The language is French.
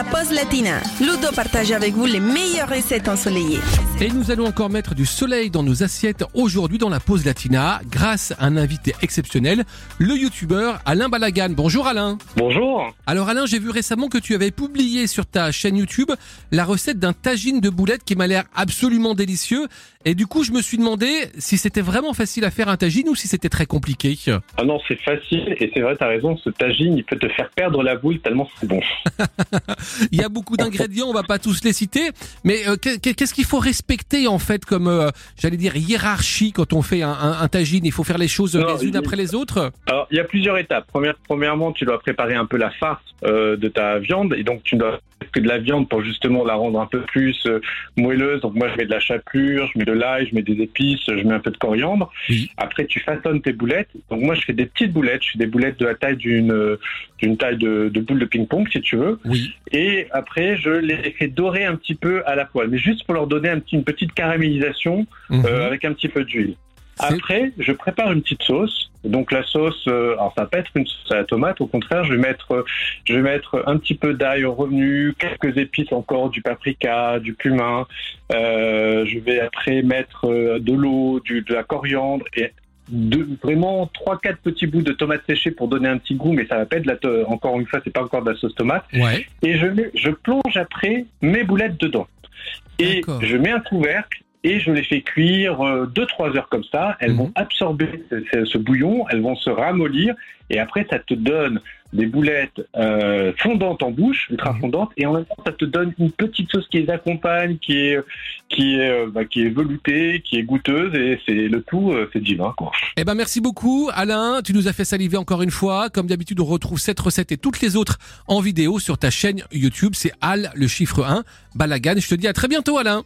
la pause latina. Ludo partage avec vous les meilleures recettes ensoleillées. Et nous allons encore mettre du soleil dans nos assiettes aujourd'hui dans la pause latina grâce à un invité exceptionnel, le youtubeur Alain Balagan. Bonjour Alain. Bonjour. Alors Alain, j'ai vu récemment que tu avais publié sur ta chaîne YouTube la recette d'un tagine de boulettes qui m'a l'air absolument délicieux. Et du coup, je me suis demandé si c'était vraiment facile à faire un tagine ou si c'était très compliqué. Ah non, c'est facile et c'est vrai, t'as raison, ce tagine, il peut te faire perdre la boule tellement c'est bon. Il y a beaucoup d'ingrédients, on va pas tous les citer, mais euh, qu'est- qu'est-ce qu'il faut respecter en fait comme, euh, j'allais dire, hiérarchie quand on fait un, un, un tagine? Il faut faire les choses Non, les unes il- après les autres? Alors, il y a plusieurs étapes. Première- premièrement, tu dois préparer un peu la farce euh, de ta viande et donc tu dois que de la viande pour justement la rendre un peu plus euh, moelleuse. Donc moi, je mets de la chapelure, je mets de l'ail, je mets des épices, je mets un peu de coriandre. Oui. Après, tu façonnes tes boulettes. Donc moi, je fais des petites boulettes. Je fais des boulettes de la taille d'une euh, d'une taille de, de boule de ping-pong, si tu veux. Oui. Et après, je les fais dorer un petit peu à la poêle, mais juste pour leur donner un petit, une petite caramélisation Mhm. euh, avec un petit peu d'huile. Après, je prépare une petite sauce. Donc la sauce, euh, alors ça va pas être une sauce à la tomate, au contraire, je vais mettre, euh, je vais mettre un petit peu d'ail au revenu, quelques épices encore, du paprika, du cumin. Euh, je vais après mettre euh, de l'eau, de la coriandre et de, vraiment trois quatre petits bouts de tomates séchées pour donner un petit goût, mais ça va pas être de la encore une fois, c'est pas encore de la sauce tomate. Ouais. Et je mets, je plonge après mes boulettes dedans. Et je mets un couvercle et je les fais cuire 2-3 heures comme ça. Elles Mhm. vont absorber ce, bouillon, elles vont se ramollir et après ça te donne des boulettes euh, fondantes en bouche, ultra Mhm. fondantes, et en même temps ça te donne une petite sauce qui les accompagne, qui est qui est euh, bah, qui est veloutée, qui est goûteuse et c'est le tout, euh, c'est divin quoi. Eh ben merci beaucoup Alain, tu nous as fait saliver encore une fois. Comme d'habitude, on retrouve cette recette et toutes les autres en vidéo sur ta chaîne YouTube. C'est Al le chiffre 1 Balagan. Je te dis à très bientôt Alain.